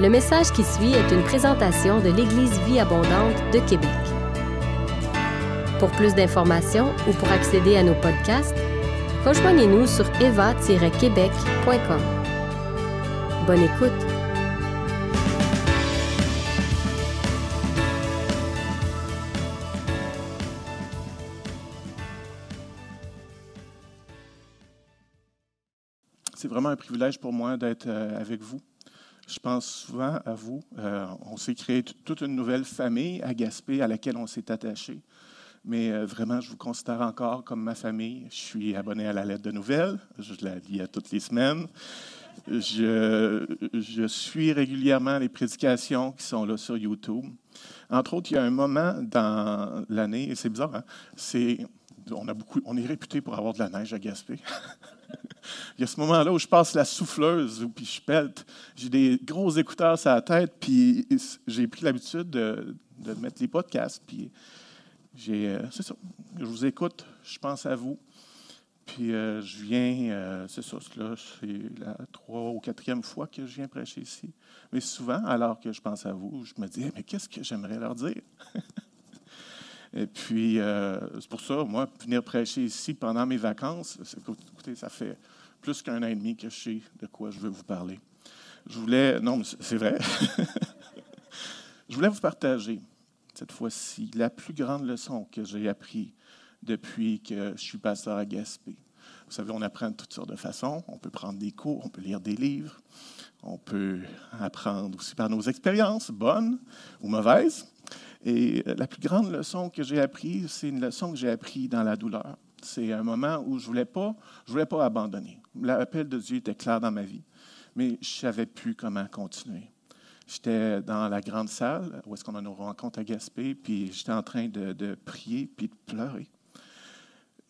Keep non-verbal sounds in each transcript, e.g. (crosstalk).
Le message qui suit est une présentation de l'Église Vie Abondante de Québec. Pour plus d'informations ou pour accéder à nos podcasts, rejoignez-nous sur eva-québec.com. Bonne écoute! C'est vraiment un privilège pour moi d'être euh, avec vous. Je pense souvent à vous. Euh, on s'est créé toute une nouvelle famille à Gaspé à laquelle on s'est attaché. Mais euh, vraiment, je vous considère encore comme ma famille. Je suis abonné à la lettre de nouvelles. Je la lis à toutes les semaines. Je, je suis régulièrement les prédications qui sont là sur YouTube. Entre autres, il y a un moment dans l'année, et c'est bizarre, hein, c'est, on, a beaucoup, on est réputé pour avoir de la neige à Gaspé. (laughs) Il y a ce moment-là où je passe la souffleuse, puis je pelte. J'ai des gros écouteurs sur la tête, puis j'ai pris l'habitude de, mettre les podcasts. Puis euh, c'est ça. Je vous écoute, je pense à vous. Puis euh, je viens, euh, c'est ça, là, c'est la trois ou quatrième fois que je viens prêcher ici. Mais souvent, alors que je pense à vous, je me dis, mais qu'est-ce que j'aimerais leur dire? (laughs) Et puis, euh, c'est pour ça, moi, venir prêcher ici pendant mes vacances, écoutez, ça fait plus qu'un an et demi que je sais de quoi je veux vous parler. Je voulais, non, mais c'est vrai. (laughs) je voulais vous partager, cette fois-ci, la plus grande leçon que j'ai apprise depuis que je suis pasteur à Gaspé. Vous savez, on apprend de toutes sortes de façons. On peut prendre des cours, on peut lire des livres, on peut apprendre aussi par nos expériences, bonnes ou mauvaises. Et euh, la plus grande leçon que j'ai apprise, c'est une leçon que j'ai apprise dans la douleur. C'est un moment où je ne voulais, pas- voulais pas abandonner. L'appel de Dieu était clair dans ma vie, mais je ne savais plus comment continuer. J'étais dans la grande salle où est-ce qu'on a nos rencontres à Gaspé, puis j'étais en train de, de prier puis de pleurer.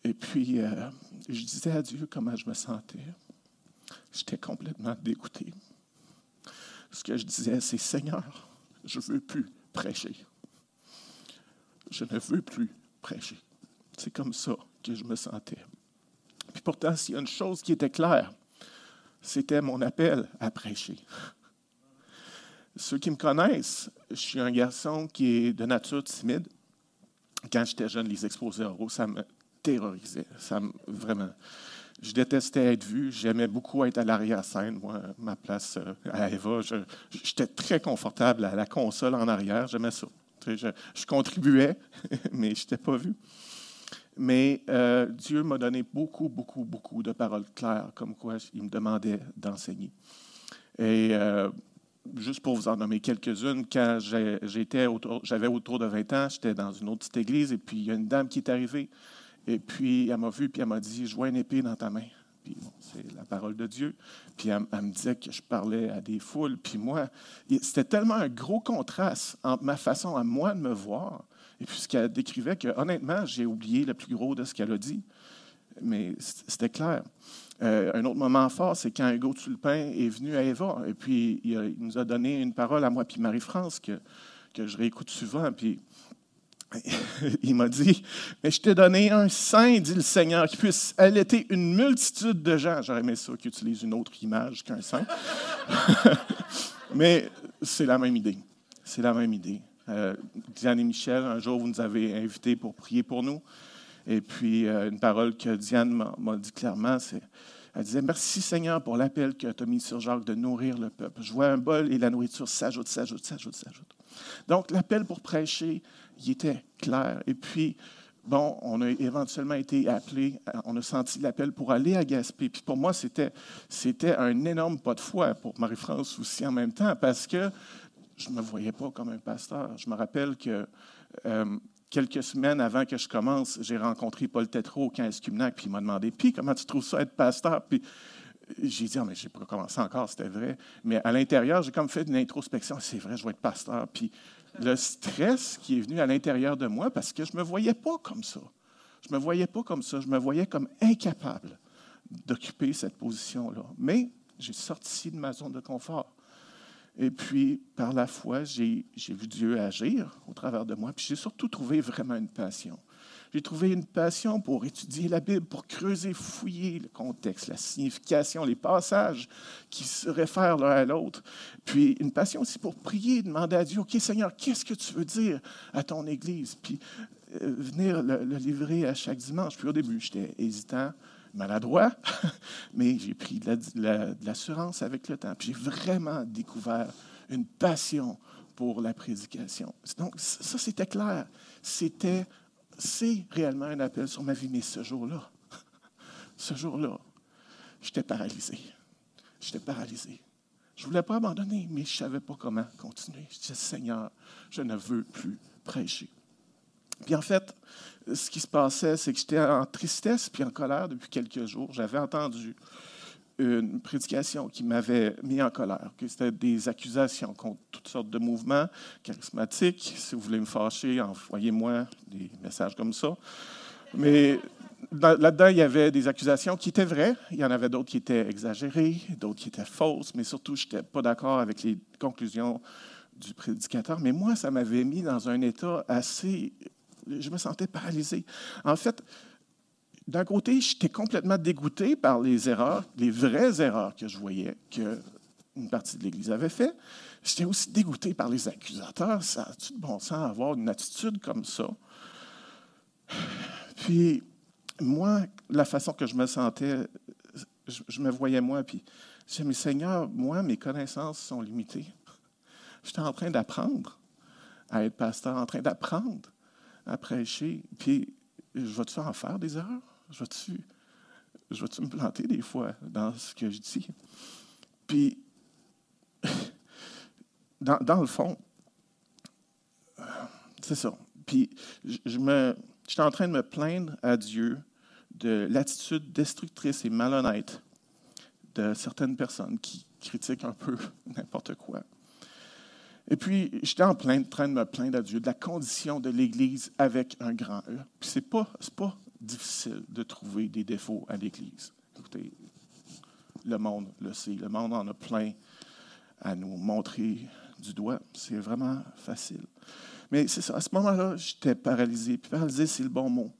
Et puis, euh, je disais à Dieu comment je me sentais. J'étais complètement dégoûté. Ce que je disais, c'est Seigneur, je ne veux plus prêcher. Je ne veux plus prêcher. C'est comme ça que je me sentais. Puis pourtant, s'il y a une chose qui était claire, c'était mon appel à prêcher. Ceux qui me connaissent, je suis un garçon qui est de nature timide. Quand j'étais jeune, les exposés oraux, ça me terrorisait. Ça me, vraiment. Je détestais être vu. J'aimais beaucoup être à l'arrière-scène. Moi, ma place euh, à Eva, j'étais très confortable à la console en arrière. J'aimais ça. Je, contribuais, (laughs) mais je n'étais pas vu. Mais euh, Dieu m'a donné beaucoup, beaucoup, beaucoup de paroles claires, comme quoi il me demandait d'enseigner. Et euh, juste pour vous en nommer quelques-unes, quand j'étais autour- j'avais autour de 20 ans, j'étais dans une autre petite église, et puis il y a une dame qui est arrivée, et puis elle m'a vu, puis elle m'a dit, je vois une épée dans ta main. Puis c'est la parole de Dieu. Puis elle, me disait que je parlais à des foules. Puis moi, c'était tellement un gros contraste entre ma façon à moi de me voir et puis ce qu'elle décrivait que, honnêtement, j'ai oublié le plus gros de ce qu'elle a dit. Mais c'était clair. Euh, un autre moment fort, c'est quand Hugo Tulpin est venu à Eva. Et puis, il, il nous a donné une parole à moi puis Marie-France que, que je réécoute souvent. Puis, (laughs) il m'a dit, mais je t'ai donné un saint, dit le Seigneur, qui puisse allaiter une multitude de gens. J'aurais aimé ça qu'il utilise une autre image qu'un saint. (laughs) mais c'est la même idée. C'est la même idée. Euh, Diane et Michel, un jour, vous nous avez invités pour prier pour nous. Et puis, euh, une parole que Diane m'a dit clairement, c'est, elle disait, merci Seigneur pour l'appel que tu as mis sur Jacques de nourrir le peuple. Je vois un bol et la nourriture s'ajoute, s'ajoute, s'ajoute, s'ajoute. Donc, l'appel pour prêcher, il était clair. Et puis, bon, on a éventuellement été appelé, on a senti l'appel pour aller à Gaspé. Puis pour moi, c'était, c'était un énorme pas de foi, pour Marie-France aussi en même temps, parce que je ne me voyais pas comme un pasteur. Je me rappelle que euh, quelques semaines avant que je commence, j'ai rencontré Paul Tétrault au 15 Cumnac, puis il m'a demandé Puis, comment tu trouves ça être pasteur Puis j'ai dit Ah, mais je n'ai pas commencé encore, c'était vrai. Mais à l'intérieur, j'ai comme fait une introspection C'est vrai, je vais être pasteur. Puis le stress qui est venu à l'intérieur de moi, parce que je ne me voyais pas comme ça. Je ne me voyais pas comme ça. Je me voyais comme incapable d'occuper cette position-là. Mais j'ai sorti de ma zone de confort. Et puis, par la foi, j'ai vu Dieu agir au travers de moi. Puis j'ai surtout trouvé vraiment une passion. J'ai trouvé une passion pour étudier la Bible, pour creuser, fouiller le contexte, la signification, les passages qui se réfèrent l'un à l'autre. Puis une passion aussi pour prier, demander à Dieu, OK Seigneur, qu'est-ce que tu veux dire à ton Église? Puis euh, venir le, livrer à chaque dimanche. Puis au début, j'étais hésitant, maladroit, (laughs) mais j'ai pris de l'assurance avec le temps. Puis j'ai vraiment découvert une passion pour la prédication. Donc, ça, c'était clair. C'était, c'est réellement un appel sur ma vie. Mais ce jour-là, (laughs) ce jour-là, j'étais paralysé. J'étais paralysé. Je ne voulais pas abandonner, mais je ne savais pas comment continuer. Je disais, Seigneur, je ne veux plus prêcher. Puis en fait, ce qui se passait, c'est que j'étais en tristesse puis en colère depuis quelques jours. J'avais entendu une prédication qui m'avait mis en colère, que c'était des accusations contre toutes sortes de mouvements charismatiques. Si vous voulez me fâcher, envoyez-moi des messages comme ça. Mais là-dedans, il y avait des accusations qui étaient vraies. Il y en avait d'autres qui étaient exagérées, d'autres qui étaient fausses, mais surtout, je n'étais pas d'accord avec les conclusions du prédicateur. Mais moi, ça m'avait mis dans un état assez... Je me sentais paralysé. En fait, d'un côté, j'étais complètement dégoûté par les erreurs, les vraies erreurs que je voyais qu'une partie de l'Église avait fait. J'étais aussi dégoûté par les accusateurs. Ça a-tu de bon sens avoir une attitude comme ça? Puis, moi, la façon que je me sentais, je, me voyais moi, puis je disais, mais Seigneur, moi, mes connaissances sont limitées. J'étais en train d'apprendre à être pasteur, en train d'apprendre à prêcher. Puis, je vais-tu en faire des erreurs? Je vais-tu je vais me planter des fois dans ce que je dis? Puis, (laughs) dans, le fond, c'est ça. Puis, je, me, j'étais en train de me plaindre à Dieu de l'attitude destructrice et malhonnête de certaines personnes qui critiquent un peu (laughs) n'importe quoi. Et puis, j'étais en plein train de me plaindre à Dieu de la condition de l'Église avec un grand E. Puis, ce n'est pas, pas difficile de trouver des défauts à l'Église. Écoutez, le monde le sait. Le monde en a plein à nous montrer du doigt. C'est vraiment facile. Mais c'est ça. À ce moment-là, j'étais paralysé. Puis paralysé, c'est le bon mot.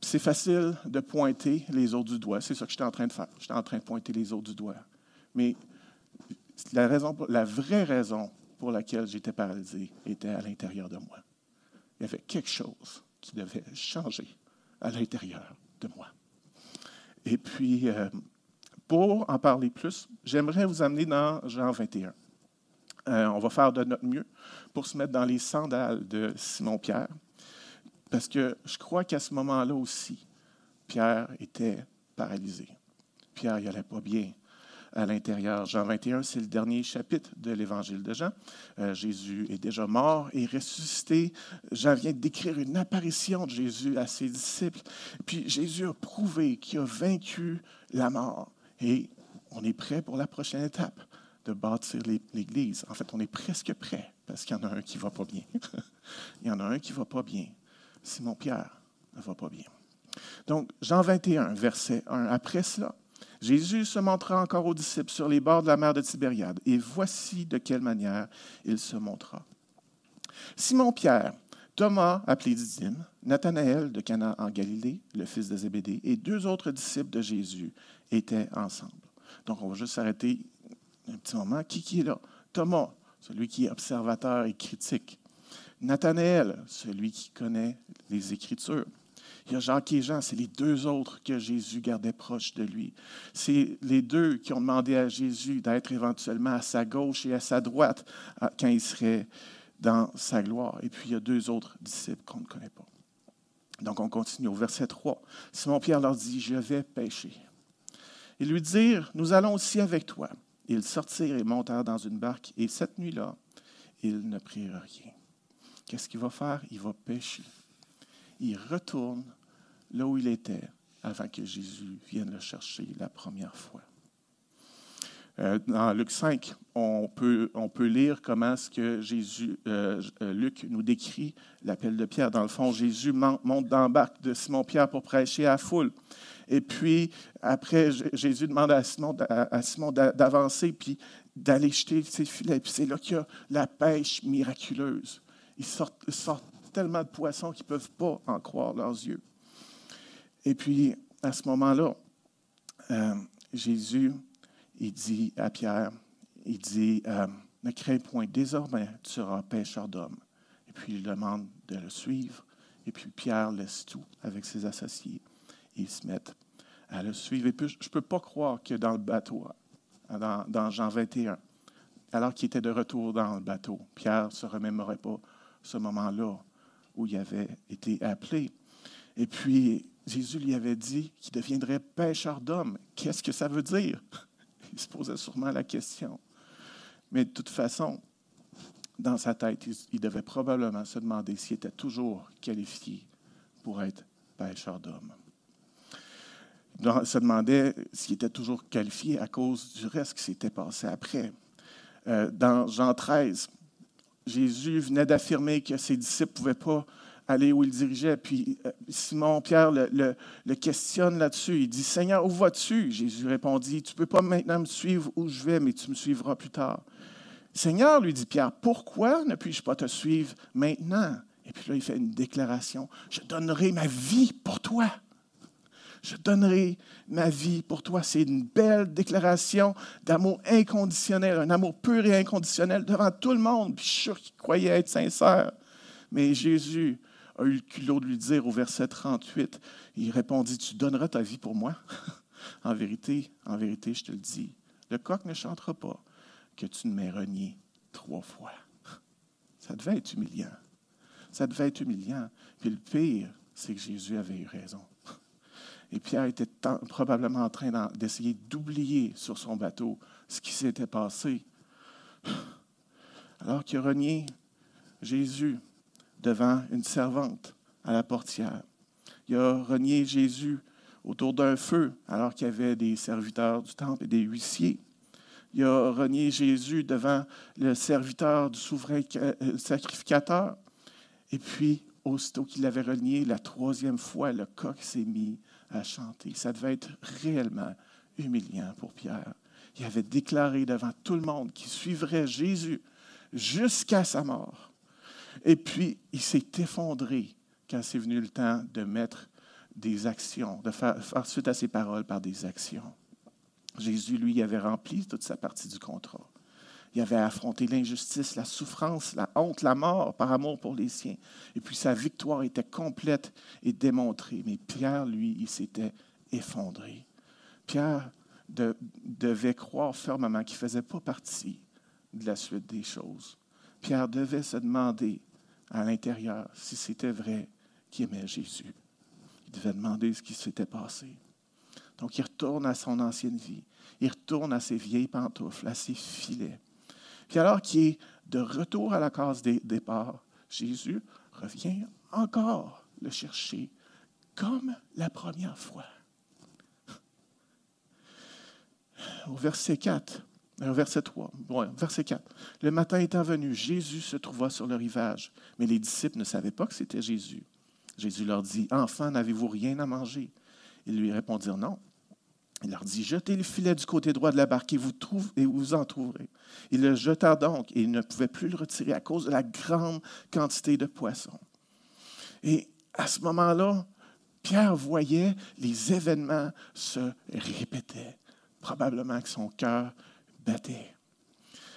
C'est facile de pointer les autres du doigt. C'est ça que j'étais en train de faire. J'étais en train de pointer les autres du doigt. Mais la, raison, la vraie raison pour laquelle j'étais paralysé était à l'intérieur de moi. Il y avait quelque chose qui devait changer à l'intérieur de moi. Et puis, euh, pour en parler plus, j'aimerais vous amener dans Jean 21. Euh, on va faire de notre mieux pour se mettre dans les sandales de Simon-Pierre, parce que je crois qu'à ce moment-là aussi, Pierre était paralysé. Pierre, il n'allait pas bien à l'intérieur. Jean 21, c'est le dernier chapitre de l'évangile de Jean. Euh, Jésus est déjà mort et ressuscité. Jean vient décrire une apparition de Jésus à ses disciples. Puis Jésus a prouvé qu'il a vaincu la mort. Et on est prêt pour la prochaine étape de bâtir l'Église. En fait, on est presque prêt parce qu'il y en a un qui ne va pas bien. (laughs) Il y en a un qui ne va pas bien. Simon-Pierre ne va pas bien. Donc, Jean 21, verset 1. Après cela, Jésus se montra encore aux disciples sur les bords de la mer de Tibériade, et voici de quelle manière il se montra. Simon-Pierre, Thomas, appelé Didyme, Nathanaël de Cana en Galilée, le fils de Zébédée, et deux autres disciples de Jésus étaient ensemble. Donc, on va juste s'arrêter un petit moment. Qui, qui est là? Thomas, celui qui est observateur et critique. Nathanaël, celui qui connaît les Écritures. Il y a Jacques et Jean, c'est les deux autres que Jésus gardait proches de lui. C'est les deux qui ont demandé à Jésus d'être éventuellement à sa gauche et à sa droite quand il serait dans sa gloire. Et puis il y a deux autres disciples qu'on ne connaît pas. Donc on continue au verset 3. Simon-Pierre leur dit, je vais pêcher. Ils lui dirent, nous allons aussi avec toi. Ils sortirent et montèrent dans une barque, et cette nuit-là, ils ne prirent rien. Qu'est-ce qu'il va faire? Il va pêcher il retourne là où il était avant que Jésus vienne le chercher la première fois. Euh, dans Luc 5, on peut, on peut lire comment ce que Jésus, euh, euh, Luc nous décrit l'appel de Pierre. Dans le fond, Jésus monte dans barque de Simon-Pierre pour prêcher à la foule. Et puis, après, Jésus demande à Simon, à Simon d'avancer puis d'aller jeter ses filets. Puis c'est là qu'il y a la pêche miraculeuse. Ils sortent tellement de poissons qu'ils ne peuvent pas en croire leurs yeux. Et puis, à ce moment-là, euh, Jésus, il dit à Pierre, il dit, euh, ne crains point, désormais tu seras pêcheur d'hommes. Et puis il demande de le suivre. Et puis Pierre laisse tout avec ses associés. Ils se mettent à le suivre. Et puis, je ne peux pas croire que dans le bateau, dans, dans Jean 21, alors qu'il était de retour dans le bateau, Pierre ne se remémorait pas ce moment-là où il avait été appelé. Et puis, Jésus lui avait dit qu'il deviendrait pêcheur d'hommes. Qu'est-ce que ça veut dire? Il se posait sûrement la question. Mais de toute façon, dans sa tête, il devait probablement se demander s'il était toujours qualifié pour être pêcheur d'hommes. Il se demandait s'il était toujours qualifié à cause du reste qui s'était passé après. Euh, dans Jean 13, Jésus venait d'affirmer que ses disciples ne pouvaient pas aller où il dirigeait. Puis euh, Simon Pierre le, questionne là-dessus. Il dit Seigneur, où vas-tu? Jésus répondit Tu ne peux pas maintenant me suivre où je vais, mais tu me suivras plus tard. Seigneur, lui dit Pierre, pourquoi ne puis-je pas te suivre maintenant? Et puis là, il fait une déclaration Je donnerai ma vie pour toi. Je donnerai ma vie pour toi. C'est une belle déclaration d'amour inconditionnel, un amour pur et inconditionnel devant tout le monde. Puis je suis sûr qu'il croyait être sincère. Mais Jésus a eu le culot de lui dire au verset 38, il répondit, tu donneras ta vie pour moi? (laughs) en vérité, en vérité, je te le dis, le coq ne chantera pas que tu ne m'aies renié trois fois. (laughs) Ça devait être humiliant. Ça devait être humiliant. Puis le pire, c'est que Jésus avait eu raison. (laughs) Et Pierre était probablement en train d'essayer d'oublier sur son bateau ce qui s'était passé. Alors qu'il renié Jésus devant une servante à la portière. Il a renié Jésus autour d'un feu alors qu'il y avait des serviteurs du temple et des huissiers. Il a renié Jésus devant le serviteur du souverain euh, sacrificateur. Et puis, aussitôt qu'il avait renié, la troisième fois, le coq s'est mis à chanter. Ça devait être réellement humiliant pour Pierre. Il avait déclaré devant tout le monde qu'il suivrait Jésus jusqu'à sa mort. Et puis, il s'est effondré quand c'est venu le temps de mettre des actions, de faire, suite à ses paroles par des actions. Jésus, lui, avait rempli toute sa partie du contrat. Il avait affronté l'injustice, la souffrance, la honte, la mort par amour pour les siens. Et puis sa victoire était complète et démontrée. Mais Pierre, lui, il s'était effondré. Pierre devait croire fermement qu'il ne faisait pas partie de la suite des choses. Pierre devait se demander à l'intérieur si c'était vrai qu'il aimait Jésus. Il devait demander ce qui s'était passé. Donc il retourne à son ancienne vie. Il retourne à ses vieilles pantoufles, à ses filets. Puis alors qu'il est de retour à la case des départs, Jésus revient encore le chercher comme la première fois. Au verset 4, euh, verset 3, verset 4. Le matin étant venu, Jésus se trouva sur le rivage, mais les disciples ne savaient pas que c'était Jésus. Jésus leur dit, Enfants, n'avez-vous rien à manger Ils lui répondirent non. Il leur dit, Jetez le filet du côté droit de la barque et vous, et vous en trouverez. Ils le jetèrent donc et ils ne pouvaient plus le retirer à cause de la grande quantité de poissons. Et à ce moment-là, Pierre voyait les événements se répéter. Probablement que son cœur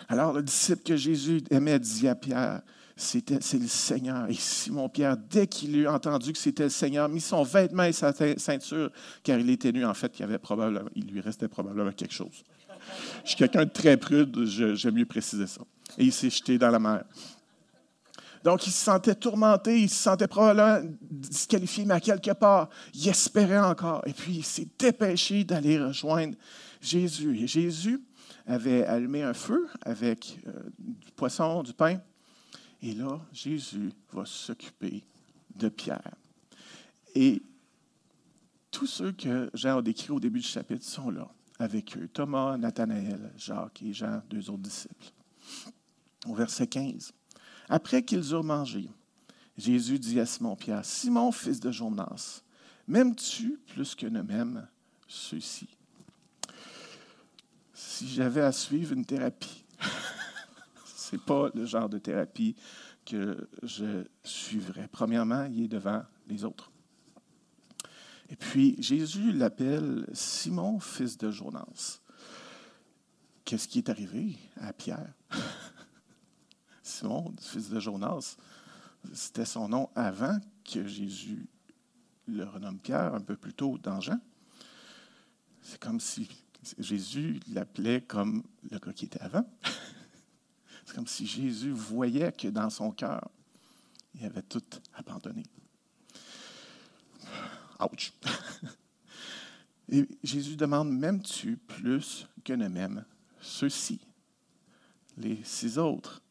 alors le disciple que Jésus aimait dit à Pierre, c'était, c'est le Seigneur. Et Simon Pierre, dès qu'il eut entendu que c'était le Seigneur, mit son vêtement et sa ceinture, car il était nu. En fait, il, avait probablement, il lui restait probablement quelque chose. Je suis quelqu'un de très prude, j'aime mieux préciser ça. Et il s'est jeté dans la mer. Donc, il se sentait tourmenté, il se sentait probablement disqualifié, mais à quelque part, il espérait encore. Et puis, il s'est dépêché d'aller rejoindre Jésus. Et Jésus, avait allumé un feu avec euh, du poisson, du pain. Et là, Jésus va s'occuper de Pierre. Et tous ceux que Jean a décrits au début du chapitre sont là, avec eux. Thomas, Nathanaël, Jacques et Jean, deux autres disciples. Au verset 15. Après qu'ils eurent mangé, Jésus dit à Simon-Pierre, Simon, fils de Jonas, m'aimes-tu plus que ne m'aiment ceux-ci? si j'avais à suivre une thérapie. N'est pas le genre de thérapie que je suivrais. Premièrement, il est devant les autres. Et puis, Jésus l'appelle Simon, fils de Jonas. Qu'est-ce qui est arrivé à Pierre? (laughs) Simon, fils de Jonas, c'était son nom avant que Jésus le renomme Pierre, un peu plus tôt dans Jean. C'est comme si Jésus l'appelait comme le gars qui était avant. (laughs) C'est comme si Jésus voyait que dans son cœur, il avait tout abandonné. Ouch! (laughs) Et Jésus demande M'aimes-tu plus que ne m'aiment ceux-ci, les six autres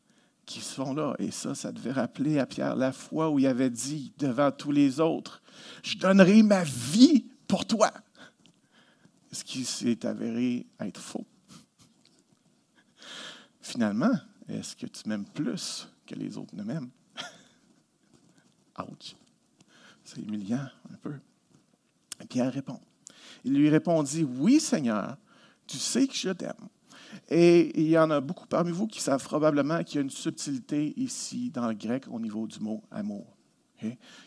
qui sont là? Et ça, ça devait rappeler à Pierre la fois où il avait dit devant tous les autres Je donnerai ma vie pour toi. Ce qui s'est avéré être faux. Finalement, est-ce que tu m'aimes plus que les autres ne m'aiment? (laughs) Ouch! C'est humiliant un peu. Et Pierre répond. Il lui répondit, Oui, Seigneur, tu sais que je t'aime. Et il y en a beaucoup parmi vous qui savent probablement qu'il y a une subtilité ici dans le grec au niveau du mot amour.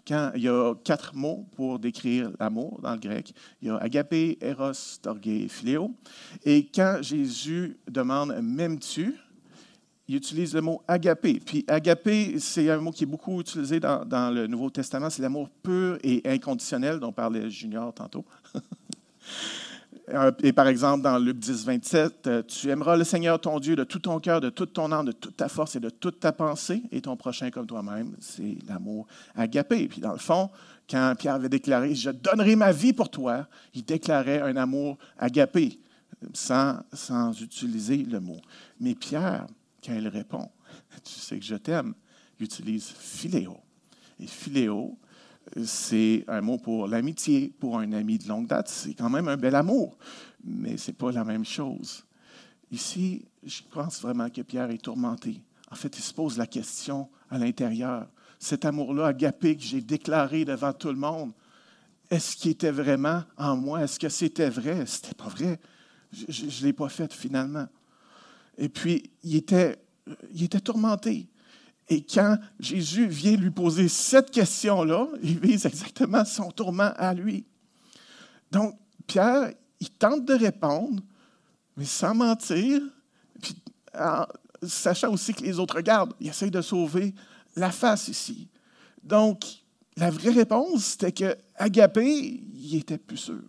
Quand il y a quatre mots pour décrire l'amour dans le grec, il y a agapé, eros, torgé, philéo. Et quand Jésus demande m'aimes-tu, il utilise le mot agapé. Puis agapé, c'est un mot qui est beaucoup utilisé dans, le Nouveau Testament. C'est l'amour pur et inconditionnel dont parlait Junior tantôt. (laughs) Et par exemple, dans Luc 10, 27, euh, tu aimeras le Seigneur ton Dieu de tout ton cœur, de toute ton âme, de toute ta force et de toute ta pensée, et ton prochain comme toi-même. C'est l'amour agapé. Puis dans le fond, quand Pierre avait déclaré Je donnerai ma vie pour toi, il déclarait un amour agapé, sans, sans utiliser le mot. Mais Pierre, quand il répond (laughs) Tu sais que je t'aime, il utilise philéo. Et philéo, c'est un mot pour l'amitié, pour un ami de longue date. C'est quand même un bel amour, mais ce n'est pas la même chose. Ici, je pense vraiment que Pierre est tourmenté. En fait, il se pose la question à l'intérieur. Cet amour-là agapé que j'ai déclaré devant tout le monde, est-ce qu'il était vraiment en moi? Est-ce que c'était vrai? C'était pas vrai. Je ne l'ai pas fait finalement. Et puis, il était, il était tourmenté. Et quand Jésus vient lui poser cette question-là, il vise exactement son tourment à lui. Donc, Pierre, il tente de répondre, mais sans mentir, en sachant aussi que les autres regardent. Il essaie de sauver la face ici. Donc, la vraie réponse, c'était que Agapé, il était plus sûr.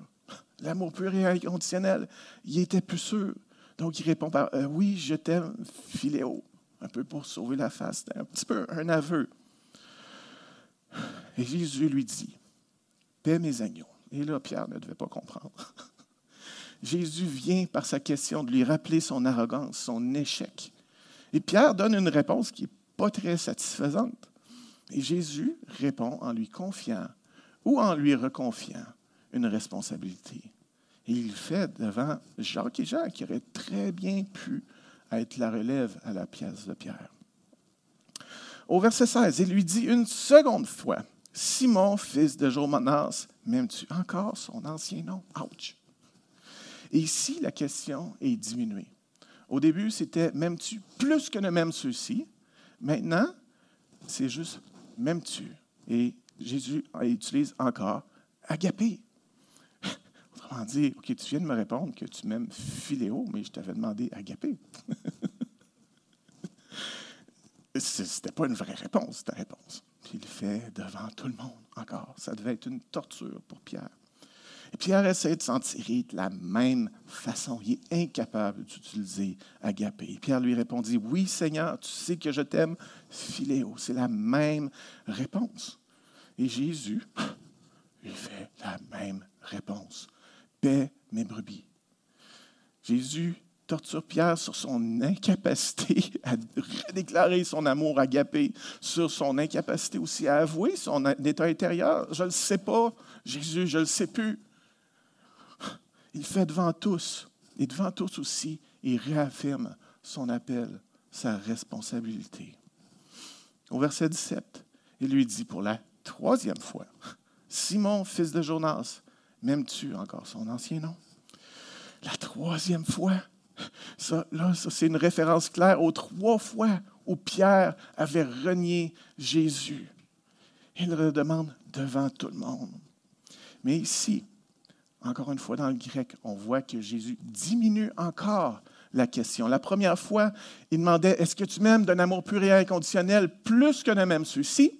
L'amour pur et inconditionnel, il était plus sûr. Donc, il répond par euh, Oui, je t'aime, Philéo un peu pour sauver la face. Un petit peu un aveu. Et Jésus lui dit, paix mes agneaux. Et là, Pierre ne devait pas comprendre. (laughs) Jésus vient par sa question de lui rappeler son arrogance, son échec. Et Pierre donne une réponse qui n'est pas très satisfaisante. Et Jésus répond en lui confiant ou en lui reconfiant une responsabilité. Et il le fait devant Jacques et Jean, qui auraient très bien pu être la relève à la pièce de Pierre. Au verset 16, il lui dit une seconde fois, Simon, fils de Jomanas, m'aimes-tu encore son ancien nom? Ouch! Et ici, la question est diminuée. Au début, c'était m'aimes-tu plus que ne m'aiment ceux-ci. Maintenant, c'est juste m'aimes-tu. Et Jésus utilise encore agapé. On dit, OK, tu viens de me répondre que tu m'aimes philéo, mais je t'avais demandé agapé. (laughs) Ce n'était pas une vraie réponse, ta réponse. Puis il le fait devant tout le monde encore. Ça devait être une torture pour Pierre. Et Pierre essaie de s'en tirer de la même façon. Il est incapable d'utiliser agapé. Pierre lui répondit, Oui, Seigneur, tu sais que je t'aime, philéo. C'est la même réponse. Et Jésus (laughs) lui fait la même réponse paix mes brebis. Jésus torture Pierre sur son incapacité à déclarer son amour agapé, sur son incapacité aussi à avouer son état intérieur. Je ne le sais pas, Jésus, je ne le sais plus. Il fait devant tous, et devant tous aussi, il réaffirme son appel, sa responsabilité. Au verset 17, il lui dit pour la troisième fois, Simon, fils de Jonas, M'aimes-tu encore? Son ancien nom? La troisième fois, Ça, là, ça, c'est une référence claire aux trois fois où Pierre avait renié Jésus. Il le demande devant tout le monde. Mais ici, encore une fois dans le grec, on voit que Jésus diminue encore la question. La première fois, il demandait Est-ce que tu m'aimes d'un amour pur et inconditionnel plus que ne m'aime ceux-ci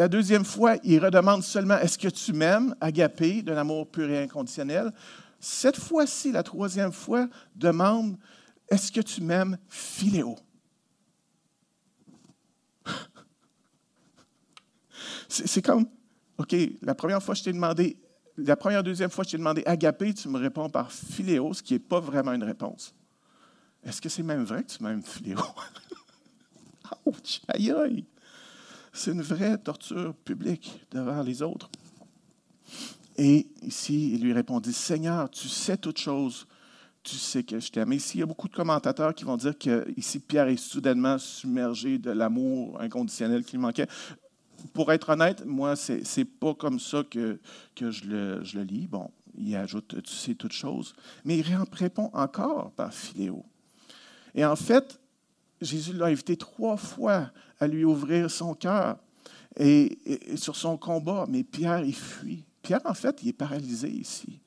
La deuxième fois, il redemande seulement Est-ce que tu m'aimes, agapé, d'un amour pur et inconditionnel Cette fois-ci, la troisième fois, demande Est-ce que tu m'aimes, philéo? (laughs) C'est comme OK, la première fois, je t'ai demandé la première, deuxième fois, je t'ai demandé agapé, tu me réponds par philéo, ce qui n'est pas vraiment une réponse. Est-ce que c'est même vrai que tu m'aimes philéo? (laughs) Ouch! Aïe aïe! C'est une vraie torture publique devant les autres. Et ici, il lui répondit Seigneur, tu sais toutes choses, tu sais que je t'aime. Ici, il y a beaucoup de commentateurs qui vont dire que ici Pierre est soudainement submergé de l'amour inconditionnel qui lui manquait pour être honnête, moi, ce n'est pas comme ça que, que je, le, je, le, lis. Bon, il ajoute, tu sais, toutes choses. Mais il répond encore par philéo. Et en fait, Jésus l'a invité trois fois à lui ouvrir son cœur et, sur son combat. Mais Pierre, il fuit. Pierre, en fait, il est paralysé ici.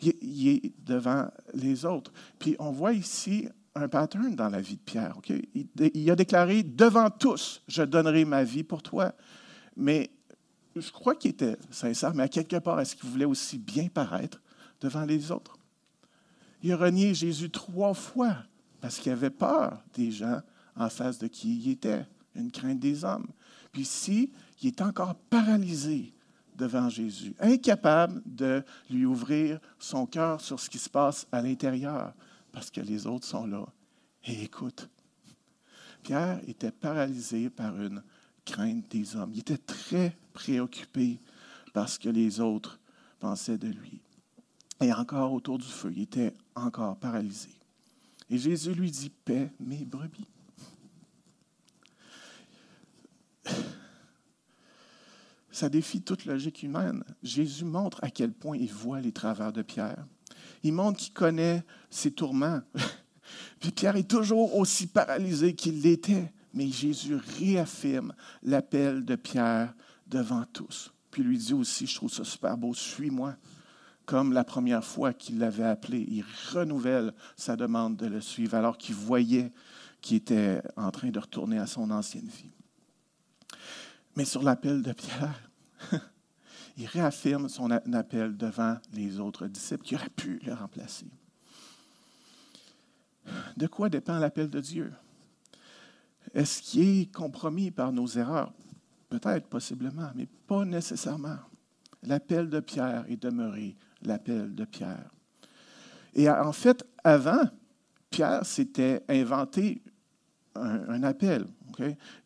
Il, est devant les autres. Puis on voit ici un pattern dans la vie de Pierre. Il, il, a déclaré, devant tous, je donnerai ma vie pour toi. Mais je crois qu'il était sincère, mais à quelque part, est-ce qu'il voulait aussi bien paraître devant les autres? Il a renié Jésus trois fois parce qu'il avait peur des gens en face de qui il était, une crainte des hommes. Puis ici, il est encore paralysé devant Jésus, incapable de lui ouvrir son cœur sur ce qui se passe à l'intérieur, parce que les autres sont là et écoutent. Pierre était paralysé par une crainte des hommes. Il était très préoccupé par ce que les autres pensaient de lui. Et encore autour du feu, il était encore paralysé. Et Jésus lui dit, paix mes brebis. Ça défie toute logique humaine. Jésus montre à quel point il voit les travers de Pierre. Il montre qu'il connaît ses tourments. (laughs) Puis Pierre est toujours aussi paralysé qu'il l'était. Mais Jésus réaffirme l'appel de Pierre devant tous. Puis lui dit aussi, je trouve ça super beau, suis-moi. Comme la première fois qu'il l'avait appelé, il renouvelle sa demande de le suivre alors qu'il voyait qu'il était en train de retourner à son ancienne vie. Mais sur l'appel de Pierre, (laughs) il réaffirme son appel devant les autres disciples qui auraient pu le remplacer. De quoi dépend l'appel de Dieu? Est-ce qu'il est compromis par nos erreurs? Peut-être, possiblement, mais pas nécessairement. L'appel de Pierre est demeuré l'appel de Pierre. Et en fait, avant, Pierre s'était inventé un, appel.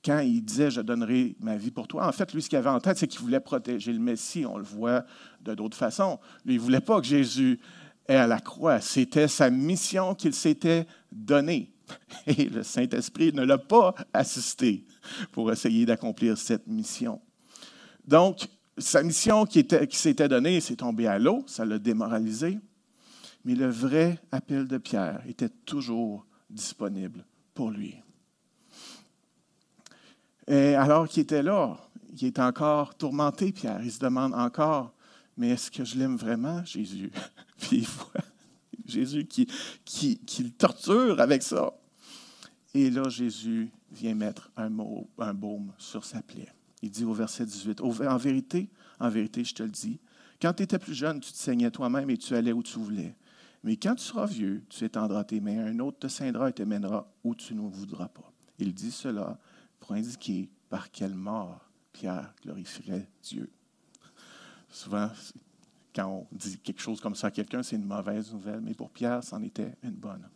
Quand il disait Je donnerai ma vie pour toi, en fait, lui, ce qu'il avait en tête, c'est qu'il voulait protéger le Messie. On le voit de d'autres façons. Lui, il ne voulait pas que Jésus ait à la croix. C'était sa mission qu'il s'était donnée. (laughs) Et le Saint-Esprit ne l'a pas assisté pour essayer d'accomplir cette mission. Donc, sa mission qui, qui s'était donnée s'est tombée à l'eau, ça l'a démoralisé, mais le vrai appel de Pierre était toujours disponible pour lui. Et alors qu'il était là, il est encore tourmenté, Pierre. Il se demande encore, mais est-ce que je l'aime vraiment, Jésus? (laughs) Puis il voit Jésus qui, qui, qui, le torture avec ça. Et là, Jésus vient mettre un, mot, un baume sur sa plaie. Il dit au verset 18, En vérité, en vérité, je te le dis, quand tu étais plus jeune, tu te saignais toi-même et tu allais où tu voulais. Mais quand tu seras vieux, tu étendras tes mains, un autre te ceindra et te mènera où tu ne voudras pas. Il dit cela pour indiquer par quelle mort Pierre glorifierait Dieu. Souvent, quand on dit quelque chose comme ça à quelqu'un, c'est une mauvaise nouvelle, mais pour Pierre, c'en était une bonne.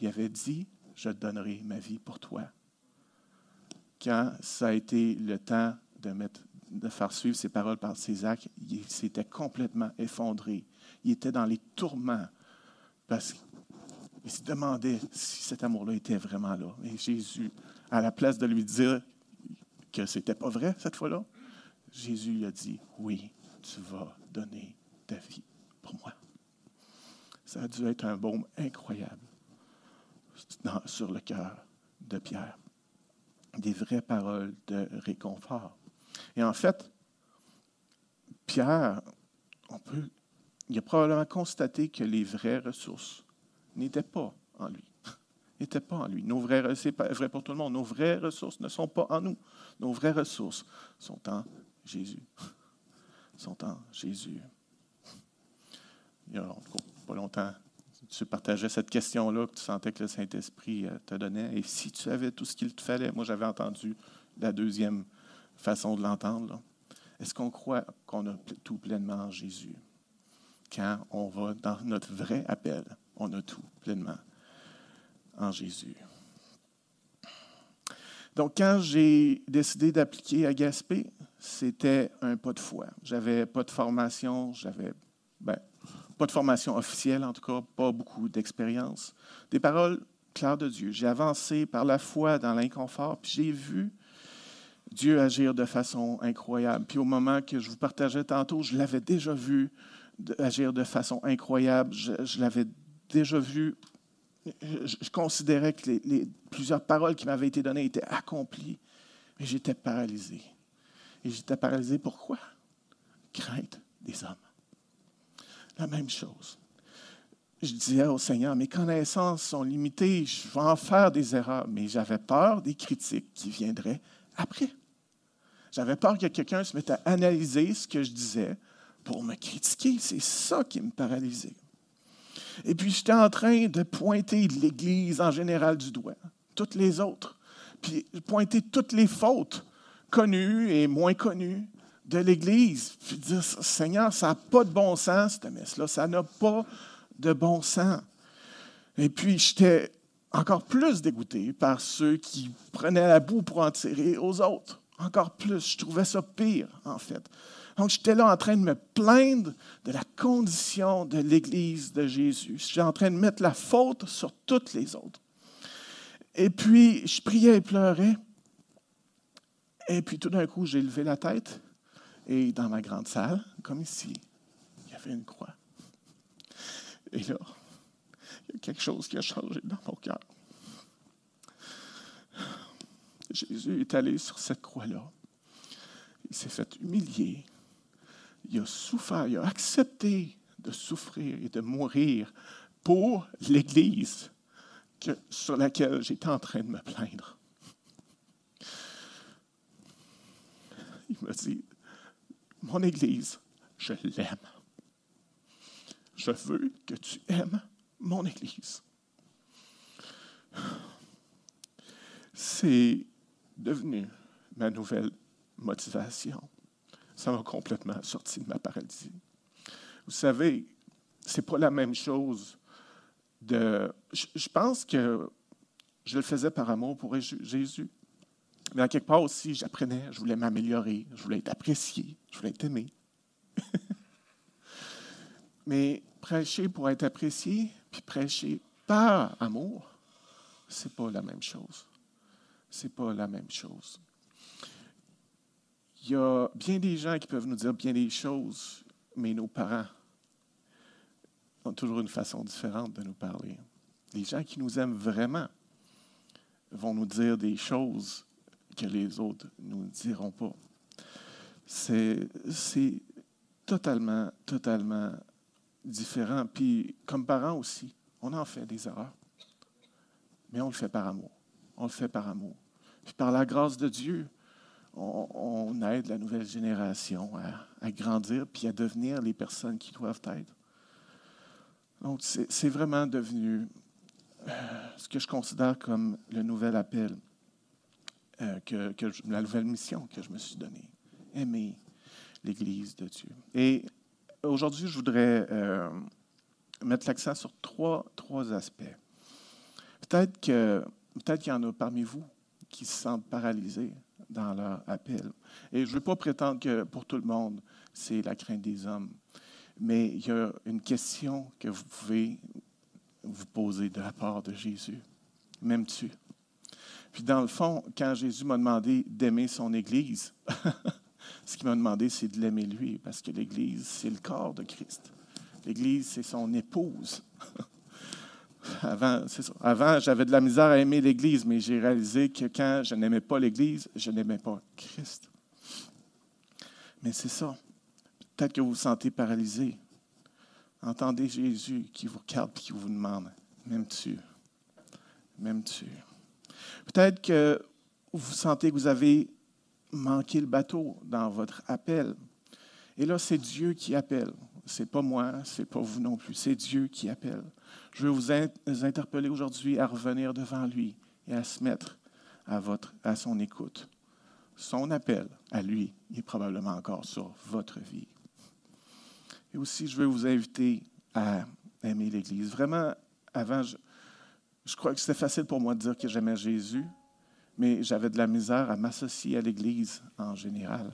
Il avait dit, je donnerai ma vie pour toi. Quand ça a été le temps de, faire suivre ses paroles par ses actes, il s'était complètement effondré. Il était dans les tourments parce qu'il se demandait si cet amour-là était vraiment là. Et Jésus, à la place de lui dire que ce n'était pas vrai cette fois-là, Jésus lui a dit, oui, tu vas donner ta vie pour moi. Ça a dû être un baume incroyable sur le cœur de Pierre. Des vraies paroles de réconfort. Et en fait, Pierre, on peut, il a probablement constaté que les vraies ressources n'étaient pas en lui. (laughs) N'étaient pas en lui. Nos vraies, c'est vrai pour tout le monde. Nos vraies ressources ne sont pas en nous. Nos vraies ressources sont en Jésus. (laughs) Sont en Jésus. Il y a pas longtemps, tu partageais cette question-là, que tu sentais que le Saint-Esprit euh, te donnait. Et si tu avais tout ce qu'il te fallait, moi j'avais entendu la deuxième façon de l'entendre. Est-ce qu'on croit qu'on a tout pleinement en Jésus? Quand on va dans notre vrai appel, on a tout pleinement en Jésus. Donc, quand j'ai décidé d'appliquer à Gaspé, c'était un pas de foi. J'avais pas de formation, j'avais pas de formation officielle, en tout cas, pas beaucoup d'expérience. Des paroles claires de Dieu. J'ai avancé par la foi dans l'inconfort, puis j'ai vu Dieu agir de façon incroyable. Puis au moment que je vous partageais tantôt, je l'avais déjà vu agir de façon incroyable. Je, l'avais déjà vu. Je, considérais que les, plusieurs paroles qui m'avaient été données étaient accomplies, mais j'étais paralysé. Et j'étais paralysé pourquoi? Crainte des hommes la même chose. Je disais au Seigneur, mes connaissances sont limitées, je vais en faire des erreurs, mais j'avais peur des critiques qui viendraient après. J'avais peur que quelqu'un se mette à analyser ce que je disais pour me critiquer. C'est ça qui me paralysait. Et puis j'étais en train de pointer l'Église en général du doigt, toutes les autres, puis pointer toutes les fautes connues et moins connues, de l'Église, puis dire, Seigneur, ça n'a pas de bon sens, cette messe-là, ça n'a pas de bon sens. Et puis, j'étais encore plus dégoûté par ceux qui prenaient la boue pour en tirer aux autres. Encore plus, je trouvais ça pire, en fait. Donc, j'étais là en train de me plaindre de la condition de l'Église de Jésus. J'étais en train de mettre la faute sur toutes les autres. Et puis, je priais et pleurais. Et puis, tout d'un coup, j'ai levé la tête et dans ma grande salle, comme ici, il y avait une croix. Et là, il y a quelque chose qui a changé dans mon cœur. Jésus est allé sur cette croix-là. Il s'est fait humilier. Il a souffert, il a accepté de souffrir et de mourir pour l'Église sur laquelle j'étais en train de me plaindre. Il m'a dit, mon Église, je l'aime. Je veux que tu aimes mon Église. C'est devenu ma nouvelle motivation. Ça m'a complètement sorti de ma paralysie. Vous savez, c'est pas la même chose de. Je pense que je le faisais par amour pour Jésus. Mais à quelque part aussi, j'apprenais, je voulais m'améliorer, je voulais être apprécié, je voulais être aimé. (laughs) Mais prêcher pour être apprécié, puis prêcher par amour, c'est pas la même chose. C'est pas la même chose. Il y a bien des gens qui peuvent nous dire bien des choses, mais nos parents ont toujours une façon différente de nous parler. Les gens qui nous aiment vraiment vont nous dire des choses que les autres ne nous diront pas. C'est totalement, totalement différent. Puis, comme parents aussi, on en fait des erreurs. Mais on le fait par amour. On le fait par amour. Puis, par la grâce de Dieu, on, aide la nouvelle génération à, grandir puis à devenir les personnes qui doivent être. Donc, c'est vraiment devenu euh, ce que je considère comme le nouvel appel. Euh, que, la nouvelle mission que je me suis donnée. Aimer l'Église de Dieu. Et aujourd'hui, je voudrais euh, mettre l'accent sur trois, trois aspects. Peut-être que peut-être qu'il y en a parmi vous qui se sentent paralysés dans leur appel. Et je ne veux pas prétendre que pour tout le monde, c'est la crainte des hommes. Mais il y a une question que vous pouvez vous poser de la part de Jésus. M'aimes-tu? Puis dans le fond, quand Jésus m'a demandé d'aimer son Église, (laughs) ce qu'il m'a demandé, c'est de l'aimer lui, parce que l'Église, c'est le corps de Christ. L'Église, c'est son épouse. (laughs) avant, avant j'avais de la misère à aimer l'Église, mais j'ai réalisé que quand je n'aimais pas l'Église, je n'aimais pas Christ. Mais c'est ça. Peut-être que vous vous sentez paralysé. Entendez Jésus qui vous regarde et qui vous demande M'aimes-tu? M'aimes-tu? Peut-être que vous sentez que vous avez manqué le bateau dans votre appel. Et là, c'est Dieu qui appelle. Ce n'est pas moi, ce n'est pas vous non plus. C'est Dieu qui appelle. Je veux vous, interpeller aujourd'hui à revenir devant lui et à se mettre à, votre, à son écoute. Son appel à lui est probablement encore sur votre vie. Et aussi, je veux vous inviter à aimer l'Église. Vraiment, avant, je crois que c'était facile pour moi de dire que j'aimais Jésus, mais j'avais de la misère à m'associer à l'Église en général.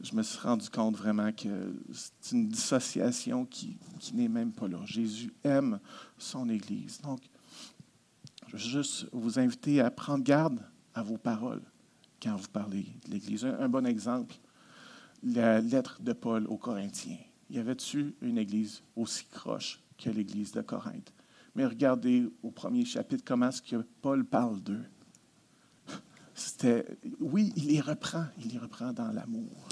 Je me suis rendu compte vraiment que c'est une dissociation qui, n'est même pas là. Jésus aime son Église. Donc, je veux juste vous inviter à prendre garde à vos paroles quand vous parlez de l'Église. Un, bon exemple, la lettre de Paul aux Corinthiens. Y avait-tu une Église aussi croche que l'Église de Corinthe? Mais regardez au premier chapitre comment est-ce que Paul parle d'eux. (laughs) C'était, oui, il les reprend, il les reprend dans l'amour.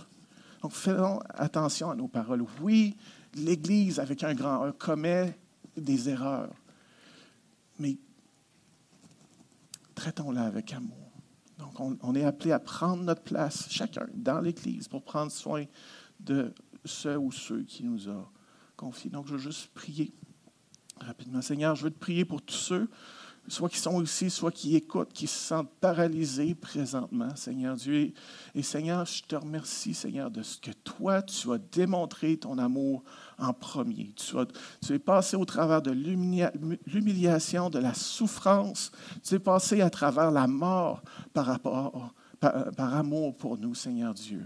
Donc, faisons attention à nos paroles. Oui, l'Église, avec un grand E, commet des erreurs, mais traitons-la avec amour. Donc, on, est appelé à prendre notre place, chacun, dans l'Église, pour prendre soin de ceux ou ceux qui nous ont confiés. Donc, je veux juste prier rapidement. Seigneur, je veux te prier pour tous ceux soit qui sont ici, soit qui écoutent, qui se sentent paralysés présentement, Seigneur Dieu. Et, Seigneur, je te remercie, Seigneur, de ce que toi, tu as démontré ton amour en premier. Tu, tu es passé au travers de l'humiliation, de la souffrance. Tu es passé à travers la mort par, par amour pour nous, Seigneur Dieu.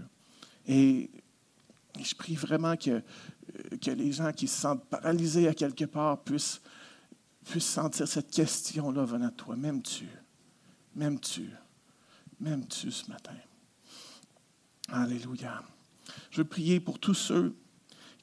Et je prie vraiment que, que les gens qui se sentent paralysés à quelque part puissent puisse sentir cette question-là venant de toi. M'aimes-tu? M'aimes-tu? M'aimes-tu ce matin? Alléluia. Je veux prier pour tous ceux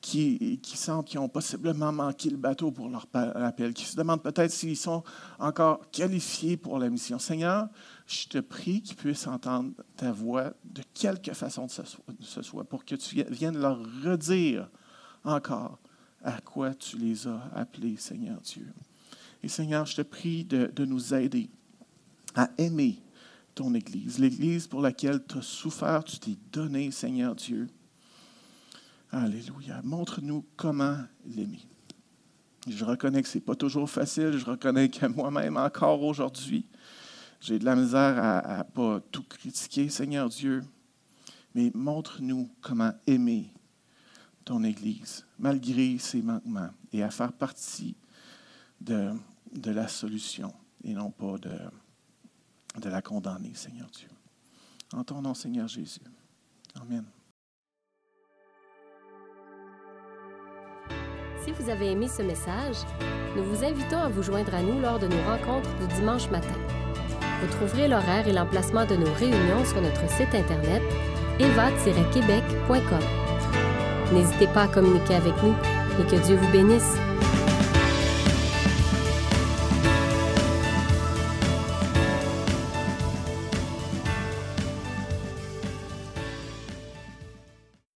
qui, qui sentent qu'ils ont possiblement manqué le bateau pour leur appel, qui se demandent peut-être s'ils sont encore qualifiés pour la mission. Seigneur, je te prie qu'ils puissent entendre ta voix de quelque façon que ce soit, pour que tu viennes leur redire encore à quoi tu les as appelés, Seigneur Dieu. Et Seigneur, je te prie de, nous aider à aimer ton Église, l'Église pour laquelle tu as souffert, tu t'es donné, Seigneur Dieu. Alléluia. Montre-nous comment l'aimer. Je reconnais que ce n'est pas toujours facile. Je reconnais que (laughs) moi-même, encore aujourd'hui, j'ai de la misère à ne pas tout critiquer, Seigneur Dieu. Mais montre-nous comment aimer ton Église, malgré ses manquements, et à faire partie de, la solution et non pas de, de la condamner, Seigneur Dieu. En ton nom, Seigneur Jésus. Amen. Si vous avez aimé ce message, nous vous invitons à vous joindre à nous lors de nos rencontres du dimanche matin. Vous trouverez l'horaire et l'emplacement de nos réunions sur notre site internet eva-québec.com. N'hésitez pas à communiquer avec nous et que Dieu vous bénisse.